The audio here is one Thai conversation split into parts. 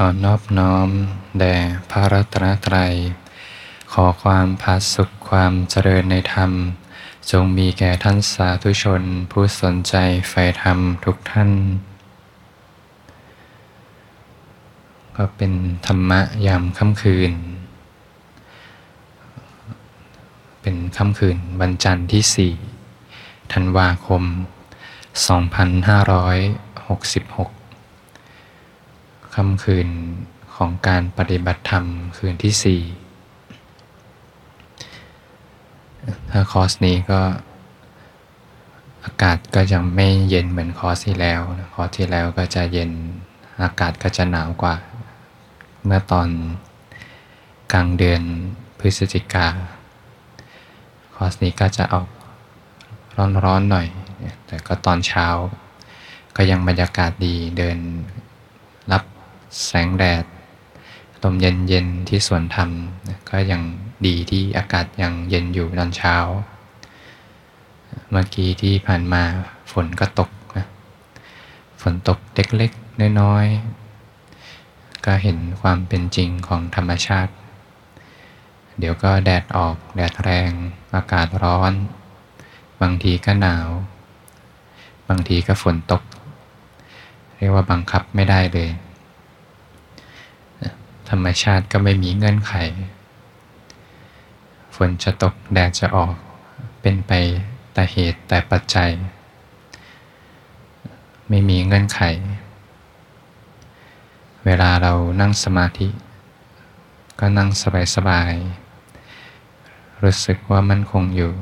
ขอนอบน้อม แด่พระรัตนตรัย ขอความพาสุขความเจริญในธรรม จงมีแก่ท่านสาธุชน ผู้สนใจใฝ่ธรรมทุกท่าน ก็เป็นธรรมะยามค่ำคืน เป็นค่ำคืนวันจันทร์ที่4ธันวาคม 2566 ค่ำคืนของการปฏิบัติธรรมคืนที่สี่ถ้าคอร์สนี้ก็อากาศก็ยังไม่เย็นเหมือนคอร์สที่แล้ว คอร์สที่แล้วก็จะเย็นอากาศก็จะหนาวกว่า เมื่อตอนกลางเดือนพฤศจิกา คอร์สนี้ก็จะออกร้อนๆหน่อย แต่ก็ตอนเช้าก็ยังบรรยากาศดีเดิน แสงแดด ลมเย็นๆที่สวนธรรม ก็ยังดีที่อากาศยังเย็นอยู่ตอนเช้า เมื่อกี้ที่ผ่านมาฝนก็ตกนะฝนตกเล็กๆ น้อยๆ ก็เห็นความเป็นจริงของธรรมชาติ เดี๋ยวก็แดดออกแดดแรง อากาศร้อน บางทีก็หนาว บางทีก็ฝนตก เรียกว่าบังคับไม่ได้เลย ธรรมชาติก็ไม่มีเงื่อนไข ฝนจะตกแดดจะออก เป็นไปแต่เหตุแต่ปัจจัย ไม่มีเงื่อนไข เวลาเรานั่งสมาธิ ก็นั่งสบายๆ รู้สึกว่ามั่นคงอยู่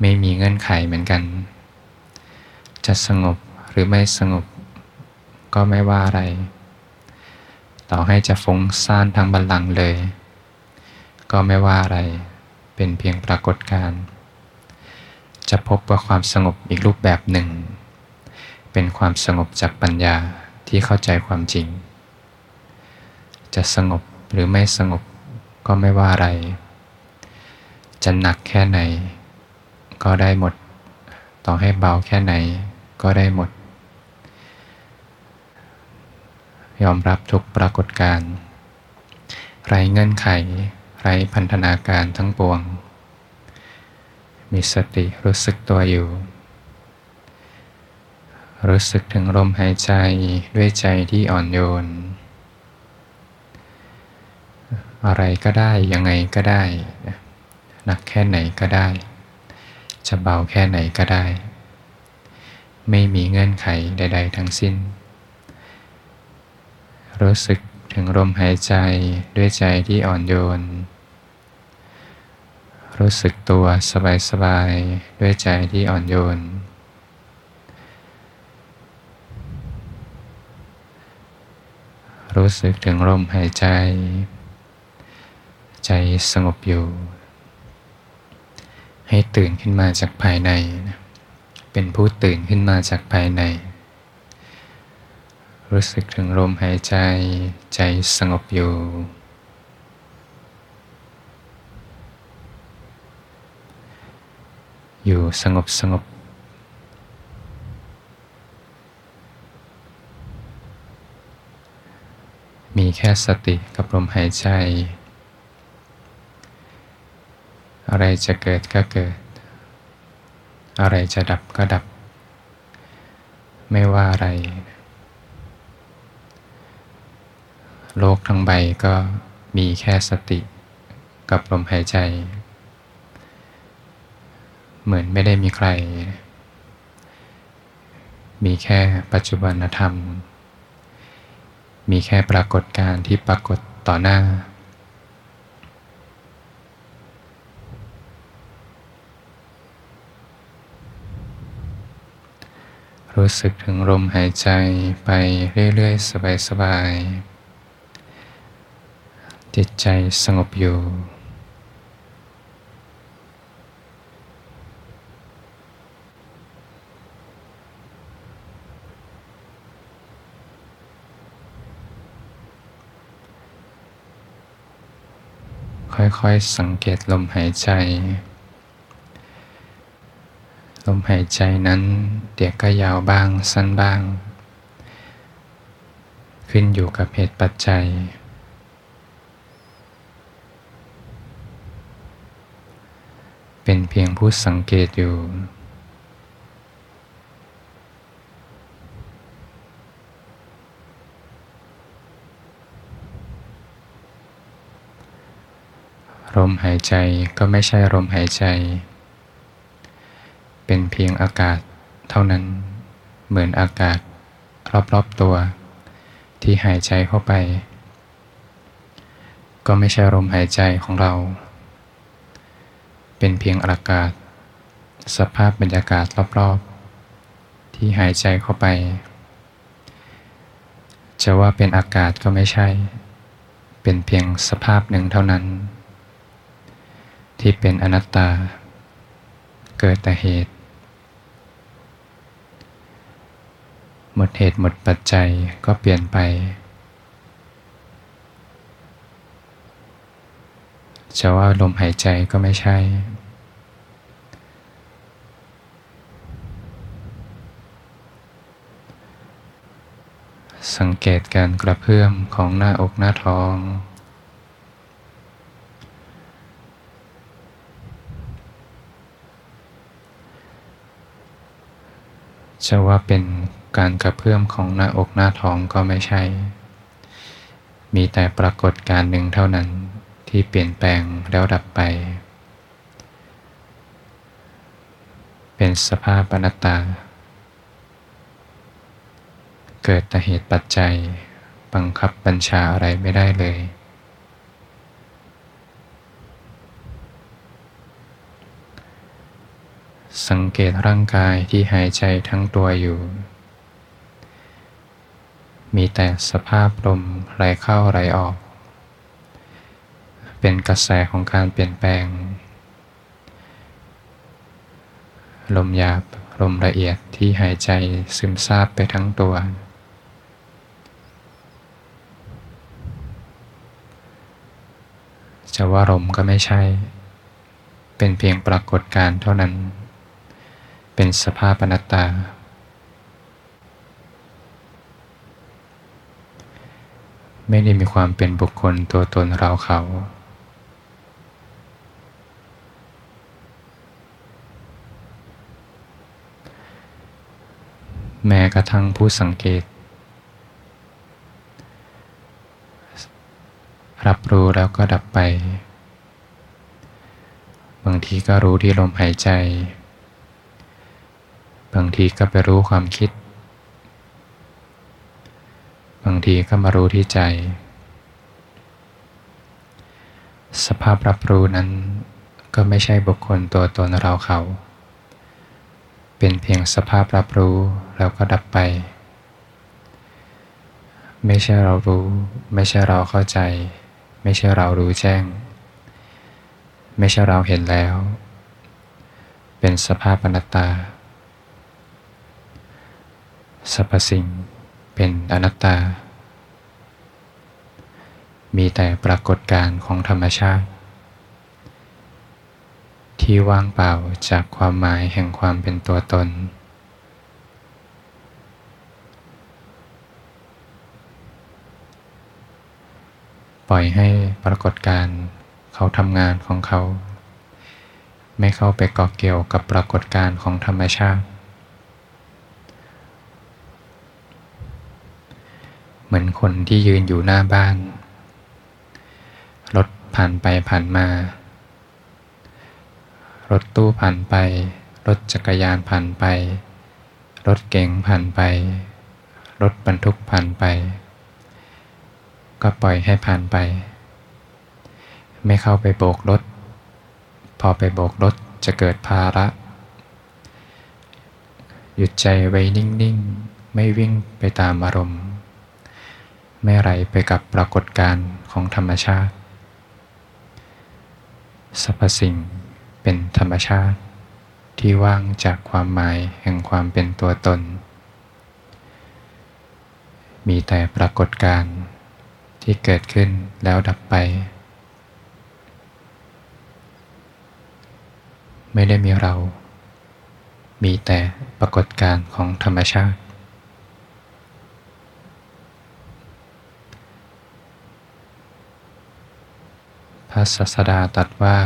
ไม่มีเงื่อนไขเหมือนกัน จะสงบหรือไม่สงบก็ไม่ว่าอะไร ต่อให้จะฟุ้งซ่านทางบัลลังก์เลย ก็ไม่ว่าอะไรเป็นเพียงปรากฏการณ์จะพบว่าความสงบอีกรูปแบบหนึ่ง เป็นความสงบจากปัญญาที่เข้าใจความจริง จะสงบหรือไม่สงบก็ไม่ว่าอะไร จะหนักแค่ไหน ก็ได้หมด ต่อให้เบาแค่ไหนก็ได้หมด ยอมรับทุกปรากฏการณ์ไรเงื่อนไข ไรพันธนาการทั้งปวง มีสติรู้สึกตัวอยู่ รู้สึกถึงลมหายใจด้วยใจที่อ่อนโยน อะไรก็ได้ยังไงก็ได้ หนักแค่ไหนก็ได้ จะเบาแค่ไหนก็ได้ ไม่มีเงื่อนไขใด ๆ ทั้งสิ้น รู้สึกถึงลมหายใจด้วยใจที่อ่อนโยน รู้สึกตัวสบายๆ ด้วยใจที่อ่อนโยน รู้สึกถึงลมหายใจ ใจสงบอยู่ ให้ตื่นขึ้นมาจากภายใน เป็นผู้ตื่นขึ้นมาจากภายใน รู้สึกถึงลมหายใจใจสงบอยู่ อยู่สงบสงบ มีแค่สติกับลมหายใจ อะไรจะเกิดก็เกิด อะไรจะดับก็ดับ ไม่ว่าอะไร โลกทั้งใบก็มีแค่สติกับลมหายใจ เหมือนไม่ได้มีใคร มีแค่ปัจจุบันธรรม มีแค่ปรากฏการณ์ที่ปรากฏต่อหน้า รู้สึกถึงลมหายใจไปเรื่อย ๆ สบาย ๆ จิตใจสงบอยู่ ค่อยๆ สังเกตลมหายใจ ลมหายใจนั้นเดี๋ยวก็ยาวบ้างสั้นบ้าง ขึ้นอยู่กับเหตุปัจจัย เป็นเพียงผู้สังเกตอยู่ ลมหายใจก็ไม่ใช่ลมหายใจ เป็นเพียงอากาศเท่านั้น เหมือนอากาศรอบๆตัว ที่หายใจเข้าไป ก็ไม่ใช่ลมหายใจของเรา เป็นเพียงอากาศ สภาพบรรยากาศรอบๆ ที่หายใจเข้าไป จะว่าเป็นอากาศก็ไม่ใช่ เป็นเพียงสภาพหนึ่งเท่านั้น ที่เป็นอนัตตา เกิดแต่เหตุ หมดเหตุหมดปัจจัยก็เปลี่ยนไป จะว่าลมหายใจก็ไม่ใช่ สังเกตการกระเพื่อมของหน้าอกหน้าท้อง จะว่าเป็นการกระเพื่อมของหน้าอกหน้าท้องก็ไม่ใช่ มีแต่ปรากฏการหนึ่งเท่านั้น ที่เปลี่ยนแปลงแล้วดับไป เป็นสภาพอนัตตา เกิดแต่เหตุปัจจัย บังคับบัญชาอะไรไม่ได้เลย สังเกตร่างกายที่หายใจทั้งตัวอยู่ มีแต่สภาพลมไหลเข้าไหลออก เป็นกระแสของการเปลี่ยนแปลง ลมหยาบลมละเอียดที่หายใจซึมซาบไปทั้งตัว จะว่าลมก็ไม่ใช่ เป็นเพียงปรากฏการเท่านั้น เป็นสภาพอนัตตา ไม่ได้มีความเป็นบุคคลตัวตนเราเขา แม้กระทั่งผู้สังเกต รับรู้แล้วก็ดับไป บางทีก็รู้ที่ลมหายใจ บางทีก็ไปรู้ความคิด บางทีก็มารู้ที่ใจ สภาพรับรู้นั้นก็ไม่ใช่บุคคลตัวตนเราเขา เป็นเพียงสภาพรับรู้แล้วก็ดับไป ไม่ใช่เรารู้ ไม่ใช่เราเข้าใจ ไม่ใช่เรารู้แจ้ง ไม่ใช่เราเห็นแล้ว เป็นสภาพอนัตตาสรรพสิ่งเป็นอนัตตา มีแต่ปรากฏการของธรรมชาติ ที่ว่างเปล่าจากความหมายแห่งความเป็นตัวตน ปล่อยให้ปรากฏการเขาทำงานของเขา ไม่เข้าไปเกาะเกี่ยวกับปรากฏการของธรรมชาติ เหมือนคนที่ยืนอยู่หน้าบ้าน รถผ่านไปผ่านมา รถตู้ผ่านไป รถจักรยานผ่านไป รถเก๋งผ่านไป รถบรรทุกผ่านไป ก็ปล่อยให้ผ่านไป ไม่เข้าไปโบกรถ พอไปโบกรถจะเกิดภาระ หยุดใจไว้นิ่งๆ ไม่วิ่งไปตามอารมณ์ ไม่ไหลไปกับปรากฏการณ์ของธรรมชาติสรรพสิ่ง เป็นธรรมชาติ ที่ว่างจากความหมายแห่งความเป็นตัวตน มีแต่ปรากฏการณ์ที่เกิดขึ้นแล้วดับไป ไม่ได้มีเรา มีแต่ปรากฏการณ์ของธรรมชาติ พระศาสดาตรัสว่า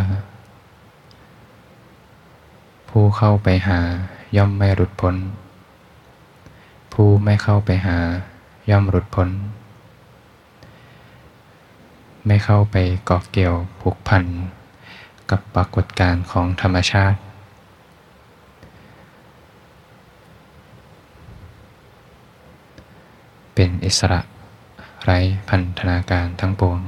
เข้าไปหาย่อมไม่หลุดพ้น ผู้ไม่เข้าไปหาย่อมหลุดพ้น ไม่เข้าไปเกาะเกี่ยวผูกพันกับปรากฏการณ์ของธรรมชาติ เป็นอิสระไร้พันธนาการทั้งปวง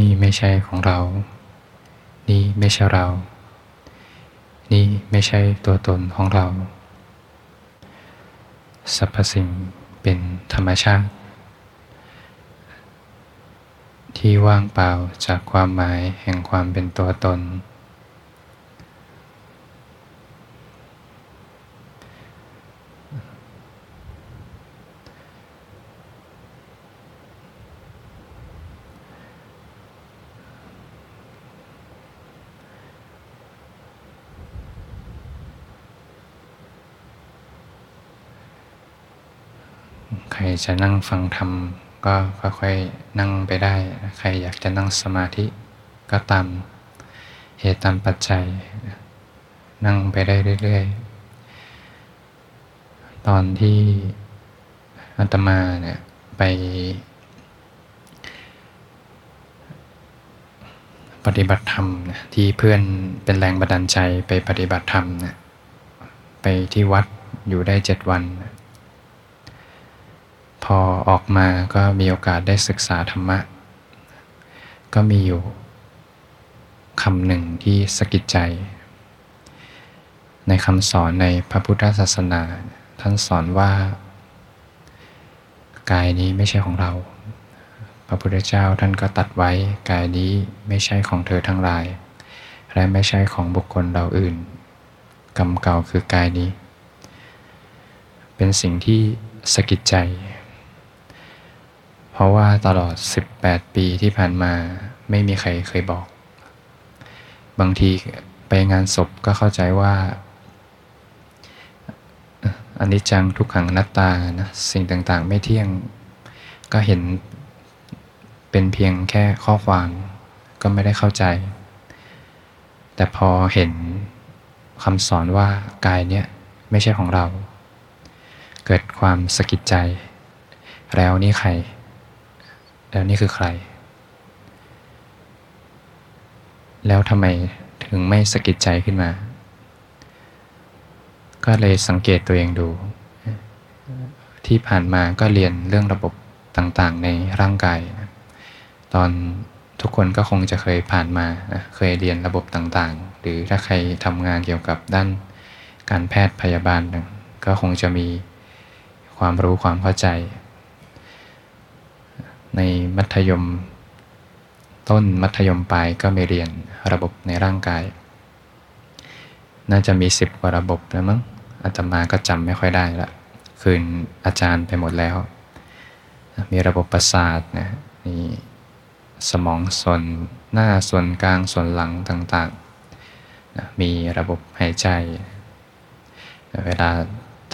นี่ ไม่ใช่ของเรา นี่ไม่ใช่เรา นี่ไม่ใช่ตัวตนของเรา สรรพสิ่งเป็นธรรมชาติ ที่ว่างเปล่าจากความหมายแห่งความเป็นตัวตน ใคร จะนั่งฟังธรรมก็ค่อยๆนั่งไปได้ ใครอยากจะนั่งสมาธิก็ตามเหตุตามปัจจัย นั่งไปได้เรื่อยๆ ตอนที่อาตมาเนี่ยไปปฏิบัติธรรมนะที่เพื่อนเป็นแรงบันดาลใจไปปฏิบัติธรรมนะไปที่วัดอยู่ได้เจ็ดวันนะ พอออกมาก็มีโอกาสได้ศึกษาธรรมะ ก็มีอยู่คำหนึ่งที่สะกิดใจ ในคำสอนในพระพุทธศาสนา ท่านสอนว่า กายนี้ไม่ใช่ของเรา พระพุทธเจ้าท่านก็ตัดไว้ กายนี้ไม่ใช่ของเธอทั้งหลาย และไม่ใช่ของบุคคลเราอื่น กรรมเก่าคือกายนี้ เป็นสิ่งที่สะกิดใจ เพราะว่าตลอด 18 ปีที่ผ่านมาไม่มีใครเคยบอก บางทีไปงานศพก็เข้าใจว่าอันนี้จังทุกขังนัตตานะสิ่งต่างๆ ไม่เที่ยงก็เห็นเป็นเพียงแค่ข้อความก็ไม่ได้เข้าใจ แต่พอเห็นคำสอนว่ากายเนี้ยไม่ใช่ของเรา เกิดความสะกิดใจ แล้วนี่ใคร แล้วนี่คือใคร แล้วทำไมถึงไม่สะกิดใจขึ้นมา ก็เลยสังเกตตัวเองดู ที่ผ่านมาก็เรียนเรื่องระบบต่างๆ ในร่างกาย ตอนทุกคนก็คงจะเคยผ่านมา เคยเรียนระบบต่างๆ หรือถ้าใครทำงานเกี่ยวกับด้านการแพทย์พยาบาลก็คงจะมีความรู้ความเข้าใจ ในมัธยม ต้นมัธยมปลายก็ไม่เรียนระบบในร่างกาย น่าจะมีสิบกว่าระบบแล้วมั้งอาตมาก็จำไม่ค่อยได้ละคืนอาจารย์ไปหมดแล้ว มีระบบประสาทนะมีสมองส่วนหน้าส่วนกลางส่วนหลังต่างๆนะมีระบบหายใจ เวลา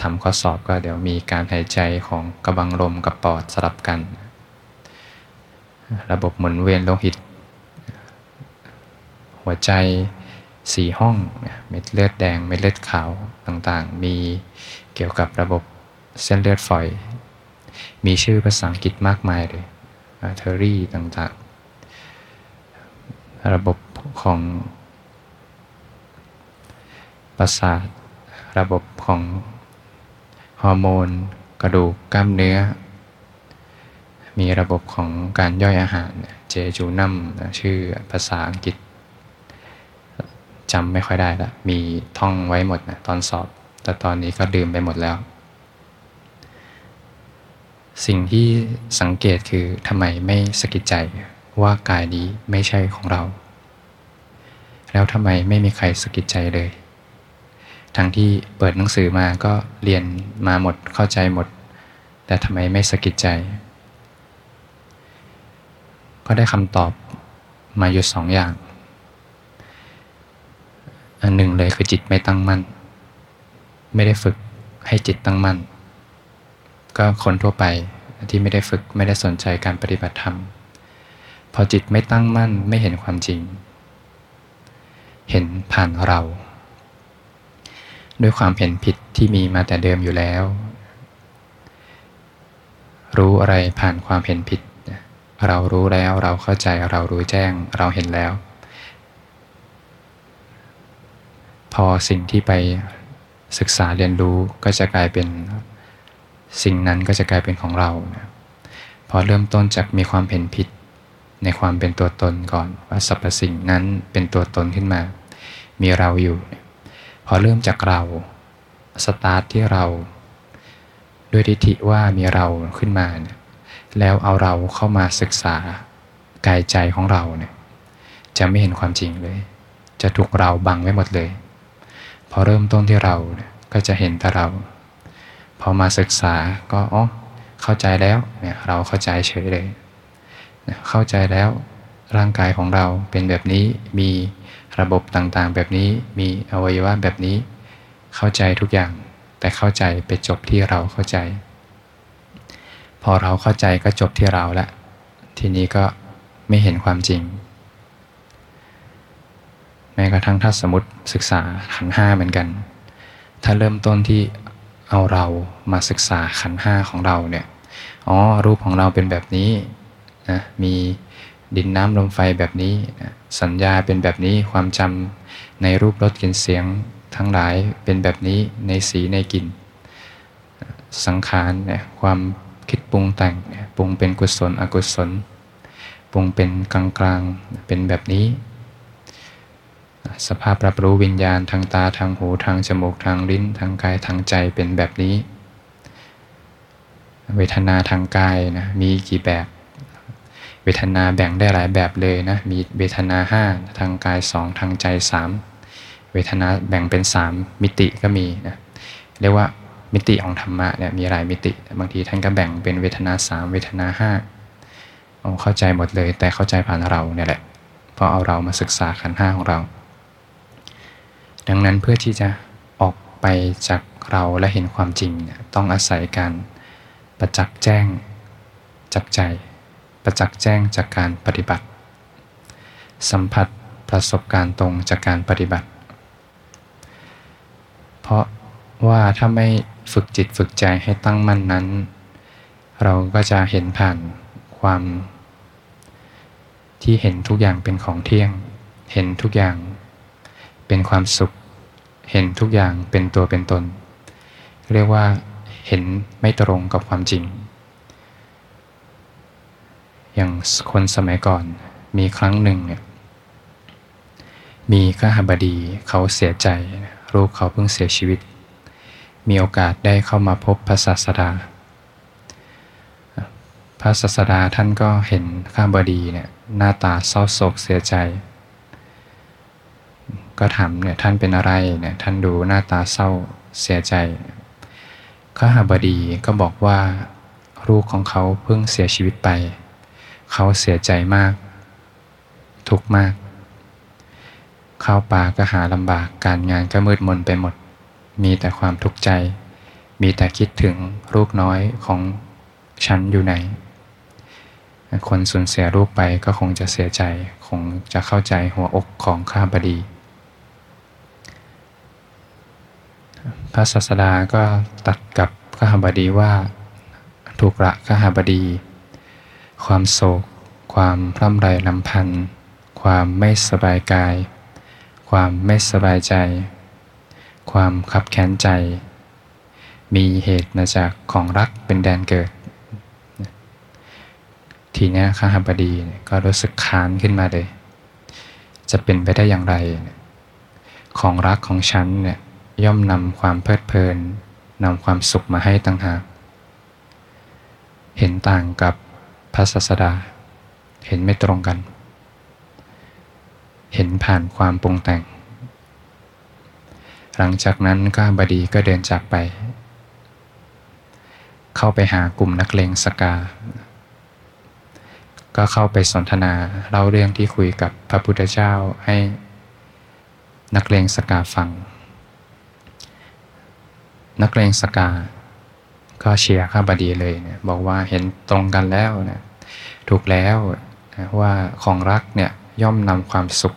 ทำข้อสอบก็เดี๋ยวมีการหายใจของกระบังลมกับปอดสลับกัน ระบบหมุนเวียนโลหิต หัวใจสี่ห้องเม็ดเลือดแดงเม็ดเลือดขาวต่างๆ มีเกี่ยวกับระบบเส้นเลือดฝอย มีชื่อภาษาอังกฤษมากมายเลยเทอรี่ต่างๆ ระบบของประสาท ระบบของฮอร์โมน กระดูกกล้ามเนื้อ มีระบบของการย่อยอาหารเจจูนัมชื่อภาษาอังกฤษจำไม่ค่อยได้ละ มีท่องไว้หมดนะตอนสอบ แต่ตอนนี้ก็ดื่มไปหมดแล้ว สิ่งที่สังเกตคือทำไมไม่สกิดใจว่ากายนี้ไม่ใช่ของเรา แล้วทำไมไม่มีใครสกิดใจเลย ทั้งที่เปิดหนังสือมาก็เรียนมาหมดเข้าใจหมด แต่ทำไมไม่สกิดใจ ก็ได้คำตอบมาอยู่สองอย่าง อันหนึ่งเลยคือจิตไม่ตั้งมั่น ไม่ได้ฝึกให้จิตตั้งมั่น ก็คนทั่วไปที่ไม่ได้ฝึกไม่ได้สนใจการปฏิบัติธรรม พอจิตไม่ตั้งมั่นไม่เห็นความจริง เห็นผ่านเรา ด้วยความเห็นผิดที่มีมาแต่เดิมอยู่แล้ว รู้อะไรผ่านความเห็นผิด เรารู้แล้วเราเข้าใจเรารู้แจ้งเราเห็นแล้ว พอสิ่งที่ไปศึกษาเรียนรู้ก็จะกลายเป็นสิ่งนั้นก็จะกลายเป็นของเรา พอเริ่มต้นจากมีความเห็นผิดในความเป็นตัวตนก่อน ว่าสรรพสิ่งนั้นเป็นตัวตนขึ้นมา มีเราอยู่ พอเริ่มจากเราสตาร์ทที่เรา ด้วยทิฏฐิว่ามีเราขึ้นมาเนี่ย แล้วเอาเราเข้ามาศึกษากายใจของเราเนี่ยจะไม่เห็นความจริงเลย จะถูกเราบังไว้หมดเลย พอเริ่มต้นที่เราเนี่ยก็จะเห็นแต่เรา พอมาศึกษาก็อ๋อเข้าใจแล้วเนี่ยเราเข้าใจเฉยเลยเข้าใจแล้วร่างกายของเราเป็นแบบนี้มีระบบต่างๆ แบบนี้มีอวัยวะแบบนี้ เข้าใจทุกอย่าง แต่เข้าใจไปจบที่เราเข้าใจ พอเราเข้าใจก็จบที่เราละ ทีนี้ก็ไม่เห็นความจริง แม้กระทั่งถ้าสมมติศึกษาขันห้าเหมือนกัน ถ้าเริ่มต้นที่เอาเรามาศึกษาขันห้าของเราเนี่ย อ๋อ รูปของเราเป็นแบบนี้นะ มีดินน้ำลมไฟแบบนี้นะสัญญาเป็นแบบนี้ ความจำในรูปรสกลิ่นเสียงทั้งหลายเป็นแบบนี้ในสีในกลิ่น สังขารเนี่ยความ คิดปรุงแต่งเนี่ยปรุงเป็นกุศลอกุศล ปรุงเป็นกลางกลางเป็นแบบนี้ สภาพรับรู้วิญญาณทางตาทางหูทางจมูกทางลิ้น ทางกายทางใจเป็นแบบนี้ เวทนาทางกายนะมีกี่แบบ เวทนาแบ่งได้หลายแบบเลยนะมีเวทนาห้าทางกายสองทางใจสามเวทนาแบ่งเป็นสามมิติก็มีนะเรียกว่า มิติของธรรมะเนี่ยมีหลายมิติ บางทีท่านก็แบ่งเป็นเวทนาสามเวทนาห้าเข้าใจหมดเลย แต่เข้าใจผ่านเราเนี่ยแหละเพราะเอาเรามาศึกษาขันห้าของเรา ดังนั้นเพื่อที่จะออกไปจากเราและเห็นความจริง ต้องอาศัยการประจักษ์แจ้งจากใจ ประจักษ์แจ้งจากการปฏิบัติ สัมผัสประสบการณ์ตรงจากการปฏิบัติ เพราะว่าถ้าไม่ ฝึกจิตฝึกใจให้ตั้งมั่นนั้น เราก็จะเห็นผ่านความ ที่เห็นทุกอย่างเป็นของเที่ยง เห็นทุกอย่างเป็นความสุข เห็นทุกอย่างเป็นตัวเป็นตน เรียกว่าเห็นไม่ตรงกับความจริง อย่างคนสมัยก่อนมีครั้งหนึ่งเนี่ยมีข้าหบดีเขาเสียใจ ลูกเขาเพิ่งเสียชีวิต มีโอกาสได้เข้ามาพบพระศาสดา พระศาสดาท่านก็เห็นข้าบดีเนี่ยหน้าตาเศร้าโศกเสียใจ ก็ถามเนี่ยท่านเป็นอะไรเนี่ยท่านดูหน้าตาเศร้าเสียใจข้าหบดีก็บอกว่าลูกของเขาเพิ่งเสียชีวิตไป เขาเสียใจมาก ทุกข์มากเข้าป่าก็หาลำบากการงานก็มืดมนไปหมด มีแต่ความทุกข์ใจ มีแต่คิดถึงลูกน้อยของฉันอยู่ไหน คนสูญเสียลูกไปก็คงจะเสียใจ คงจะเข้าใจหัวอกของข้าบดี พระศาสดาก็ตัดกับข้าบดีว่าถูกละข้าบดี ความโศก ความพร่ำไรลำพันธ์ความไม่สบายกาย ความไม่สบายใจ ความขับแค้นใจ มีเหตุมาจากของรักเป็นแดนเกิด ทีนี้ข้าบดีก็รู้สึกค้านขึ้นมาเลย จะเป็นไปได้อย่างไร ของรักของฉันเนี่ยย่อมนำความเพลิดเพลินนำความสุขมาให้ต่างหาก เห็นต่างกับพระศาสดา เห็นไม่ตรงกัน เห็นผ่านความปรุงแต่ง หลังจากนั้นก็บดีก็เดินจากไป เข้าไปหากลุ่มนักเลงสกา ก็เข้าไปสนทนาเล่าเรื่องที่คุยกับพระพุทธเจ้าให้นักเลงสกาฟัง นักเลงสกา ก็เชียร์ข้าบดีเลยเนี่ยบอกว่าเห็นตรงกันแล้วนะถูกแล้วนะว่าของรักเนี่ยย่อมนำความสุข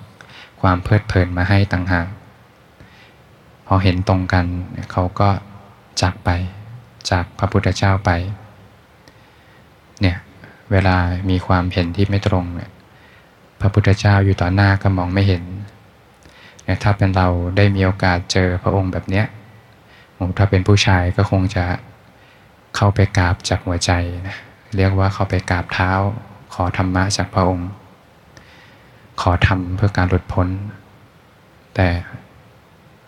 ความเพลิดเพลินมาให้ต่างหาก พอเห็นตรงกันเขาก็จากไปจากพระพุทธเจ้าไปเนี่ยเวลามีความเห็นที่ไม่ตรงเนี่ยพระพุทธเจ้าอยู่ต่อหน้าก็มองไม่เห็นเนี่ยถ้าเป็นเราได้มีโอกาสเจอพระองค์แบบเนี้ยถ้าเป็นผู้ชายก็คงจะเข้าไปกราบจากหัวใจนะเรียกว่าเข้าไปกราบเท้า ขอธรรมะจากพระองค์ ขอทำเพื่อการหลุดพ้น แต่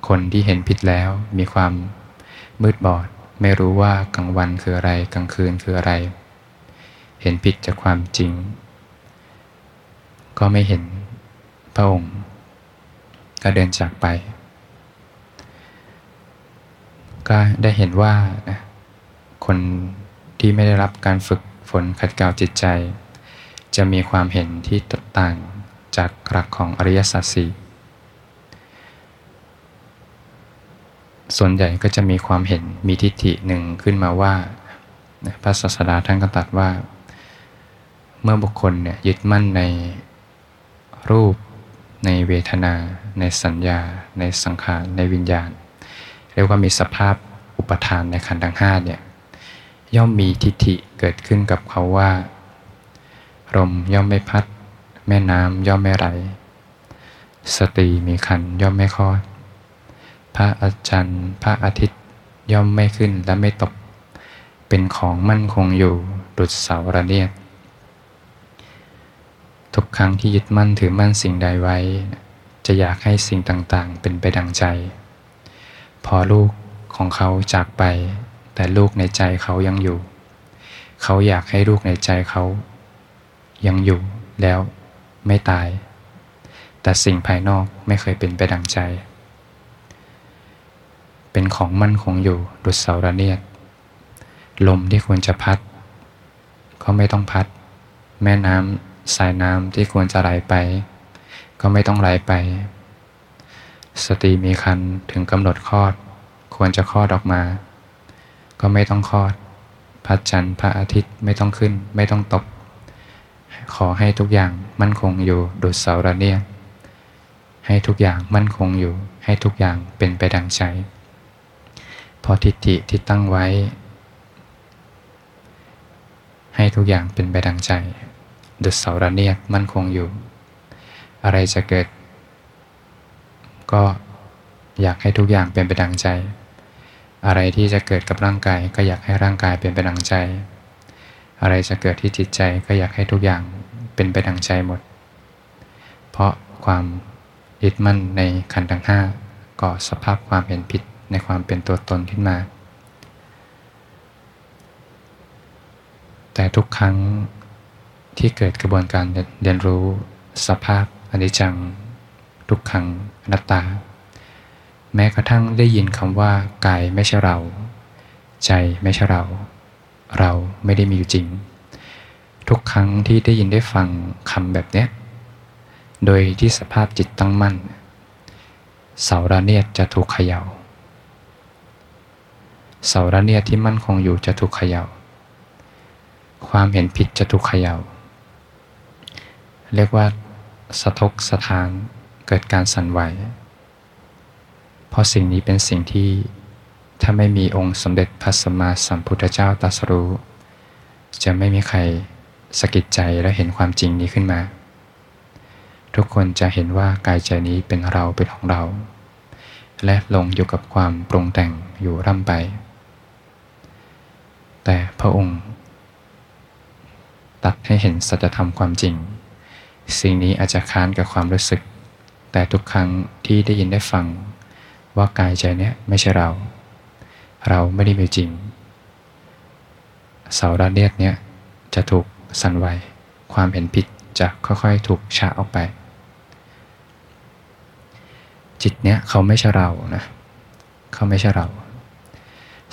คนที่เห็นผิดแล้วมีความมืดบอด ไม่รู้ว่ากลางวันคืออะไรกลางคืนคืออะไร เห็นผิดจากความจริง ก็ไม่เห็นพระองค์ ก็เดินจากไป ก็ได้เห็นว่าคนที่ไม่ได้รับการฝึกฝนขัดเกลาจิตใจ จะมีความเห็นที่ต่างจากหลักของอริยสัจสี่ ส่วนใหญ่ก็จะมีความเห็นมีทิฏฐิหนึ่งขึ้นมาว่าพระศาสดาท่านก็ตรัสว่า เมื่อบุคคลเนี่ยยึดมั่นในรูปในเวทนา ในสัญญา ในสังขารในวิญญาณ เรียกว่ามีสภาพอุปทานในขันธ์ทั้งห้าเนี่ยย่อมมีทิฏฐิเกิดขึ้นกับเขาว่าลมย่อมไม่พัด แม่น้ำย่อมไม่ไหลสตรีมีขันย่อมไม่คลอด ระอาจารย์พระอาทิตย์ย่อมไม่ขึ้นและไม่ตก เป็นของมั่นคงอยู่ดุจเสาระเนียดทุกครั้งที่ยึดมั่นถือมั่นสิ่งใดไว้ จะอยากให้สิ่งต่างๆ เป็นไปดังใจ พอลูกของเขาจากไป แต่ลูกในใจเขายังอยู่ เขาอยากให้ลูกในใจเขายังอยู่แล้วไม่ตาย แต่สิ่งภายนอกไม่เคยเป็นไปดังใจ เป็นของมั่นคงอยู่ดุจเสาระเนียด ลมที่ควรจะพัด ก็ไม่ต้องพัด แม่น้ำสายน้ำที่ควรจะไหลไป ก็ไม่ต้องไหลไป สติมีคันถึงกำหนดคลอด ควรจะคลอดออกมา ก็ไม่ต้องคลอด พระจันทร์พระอาทิตย์ไม่ต้องขึ้น ไม่ต้องตก ขอให้ทุกอย่างมั่นคงอยู่ดุจเสาระเนียดให้ทุกอย่างมั่นคงอยู่ ให้ทุกอย่างเป็นไปดังใจ พอทิฏฐิที่ตั้งไว้ ให้ทุกอย่างเป็นไปดังใจดุจเสาระเนียดมั่นคงอยู่ อะไรจะเกิด ก็อยากให้ทุกอย่างเป็นไปดังใจ อะไรที่จะเกิดกับร่างกาย ก็อยากให้ร่างกายเป็นไปดังใจ อะไรจะเกิดที่จิตใจก็อยากให้ทุกอย่างเป็นไปดังใจหมด เพราะความยึดมั่นในขันธ์ทั้งห้าก่อสภาพความเห็นผิด ในความเป็นตัวตนขึ้นมา แต่ทุกครั้งที่เกิดกระบวนการเรียนรู้สภาพอนิจจัง ทุกขังอนัตตา แม้กระทั่งได้ยินคำว่ากายไม่ใช่เรา ใจไม่ใช่เรา เราไม่ได้มีอยู่จริง ทุกครั้งที่ได้ยินได้ฟังคำแบบนี้โดยที่สภาพจิตตั้งมั่น เสาระเนียดจะถูกเขยา่า เสาระเนียดที่มั่นคงอยู่จะถูกเขยา่า ความเห็นผิดจะถูกเขยา่า เรียกว่าสะทกสะทานเกิดการสั่นไหว เพราะสิ่งนี้เป็นสิ่งที่ถ้าไม่มีองค์สมเด็จพระสัมมาสัมพุทธเจ้าตรัสรู้ จะไม่มีใครสะกิดใจและเห็นความจริงนี้ขึ้นมา ทุกคนจะเห็นว่ากายใจนี้เป็นเราเป็นของเรา และลงอยู่กับความปรุงแต่งอยู่ร่ำไป แต่พระองค์ตัดให้เห็นสัจธรรมความจริง สิ่งนี้อาจจะค้านกับความรู้สึก แต่ทุกครั้งที่ได้ยินได้ฟัง ว่ากายใจเนี้ยไม่ใช่เรา เราไม่ได้มีจริง เสาระเนียดเนี้ยจะถูกสั่นไหวความเห็นผิดจะค่อยๆ ถูกชะออกไป จิตเนี้ยเขาไม่ใช่เรานะ เขาไม่ใช่เรา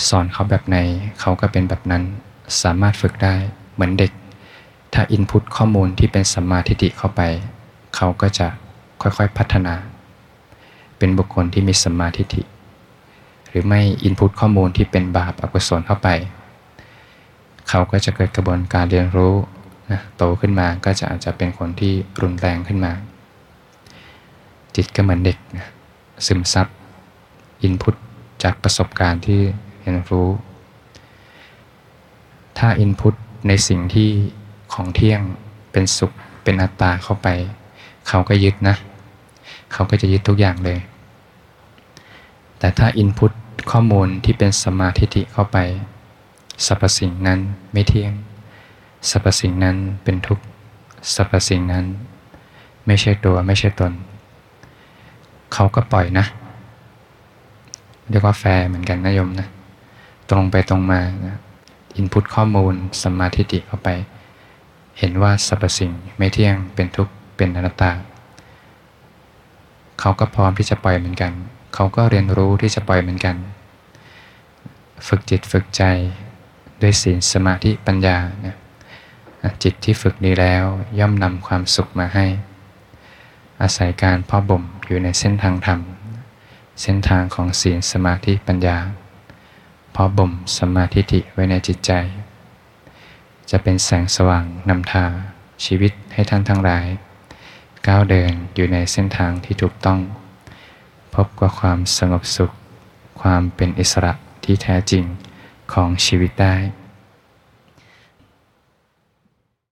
สอนเขาแบบไหนเขาก็เป็นแบบนั้น สามารถฝึกได้เหมือนเด็ก ถ้า input ข้อมูลที่เป็นสัมมาทิฏฐิเข้าไป เขาก็จะค่อยๆพัฒนา เป็นบุคคลที่มีสัมมาทิฏฐิหรือไม่ input ข้อมูลที่เป็นบาปอกุศลเข้าไป เขาก็จะเกิดกระบวนการเรียนรู้นะโตขึ้นมาก็จะอาจจะเป็นคนที่รุนแรงขึ้นมา จิตก็เหมือนเด็กนะซึมซับ input จากประสบการณ์ที่ เรียนรู้ ถ้าอินพุตในสิ่งที่ของเที่ยงเป็นสุขเป็นอัตตาเข้าไป เขาก็ยึดนะ เขาก็จะยึดทุกอย่างเลย แต่ถ้าอินพุตข้อมูลที่เป็นสมาธิิเข้าไปสรรพสิ่งนั้นไม่เที่ยงสรรพสิ่งนั้นเป็นทุกข์สรรพสิ่งนั้น ไม่ใช่ตัวไม่ใช่ตน เขาก็ปล่อยนะ เรียกว่าแฟร์เหมือนกันนะโยมนะ ตรงไปตรงมานะอินพุตข้อมูลสมาธิิเข้าไป เห็นว่าสรรพสิ่งไม่เที่ยงเป็นทุกข์เป็นอนัตตา เขาก็พร้อมที่จะปล่อยเหมือนกัน เขาก็เรียนรู้ที่จะปล่อยเหมือนกัน ฝึกจิตฝึกใจด้วยศีลสมาธิปัญญานะจิตที่ฝึกดีแล้วย่อมนำความสุขมาให้ อาศัยการพ่อบ่มอยู่ในเส้นทางธรรม เส้นทางของศีลสมาธิปัญญา พ่อบ่มสมาธิิไว้ในจิตใจ จะเป็นแสงสว่างนำทางชีวิตให้ท่านทั้งหลาย ก้าวเดินอยู่ในเส้นทางที่ถูกต้อง พบกับความสงบสุข ความเป็นอิสระที่แท้จริงของชีวิตได้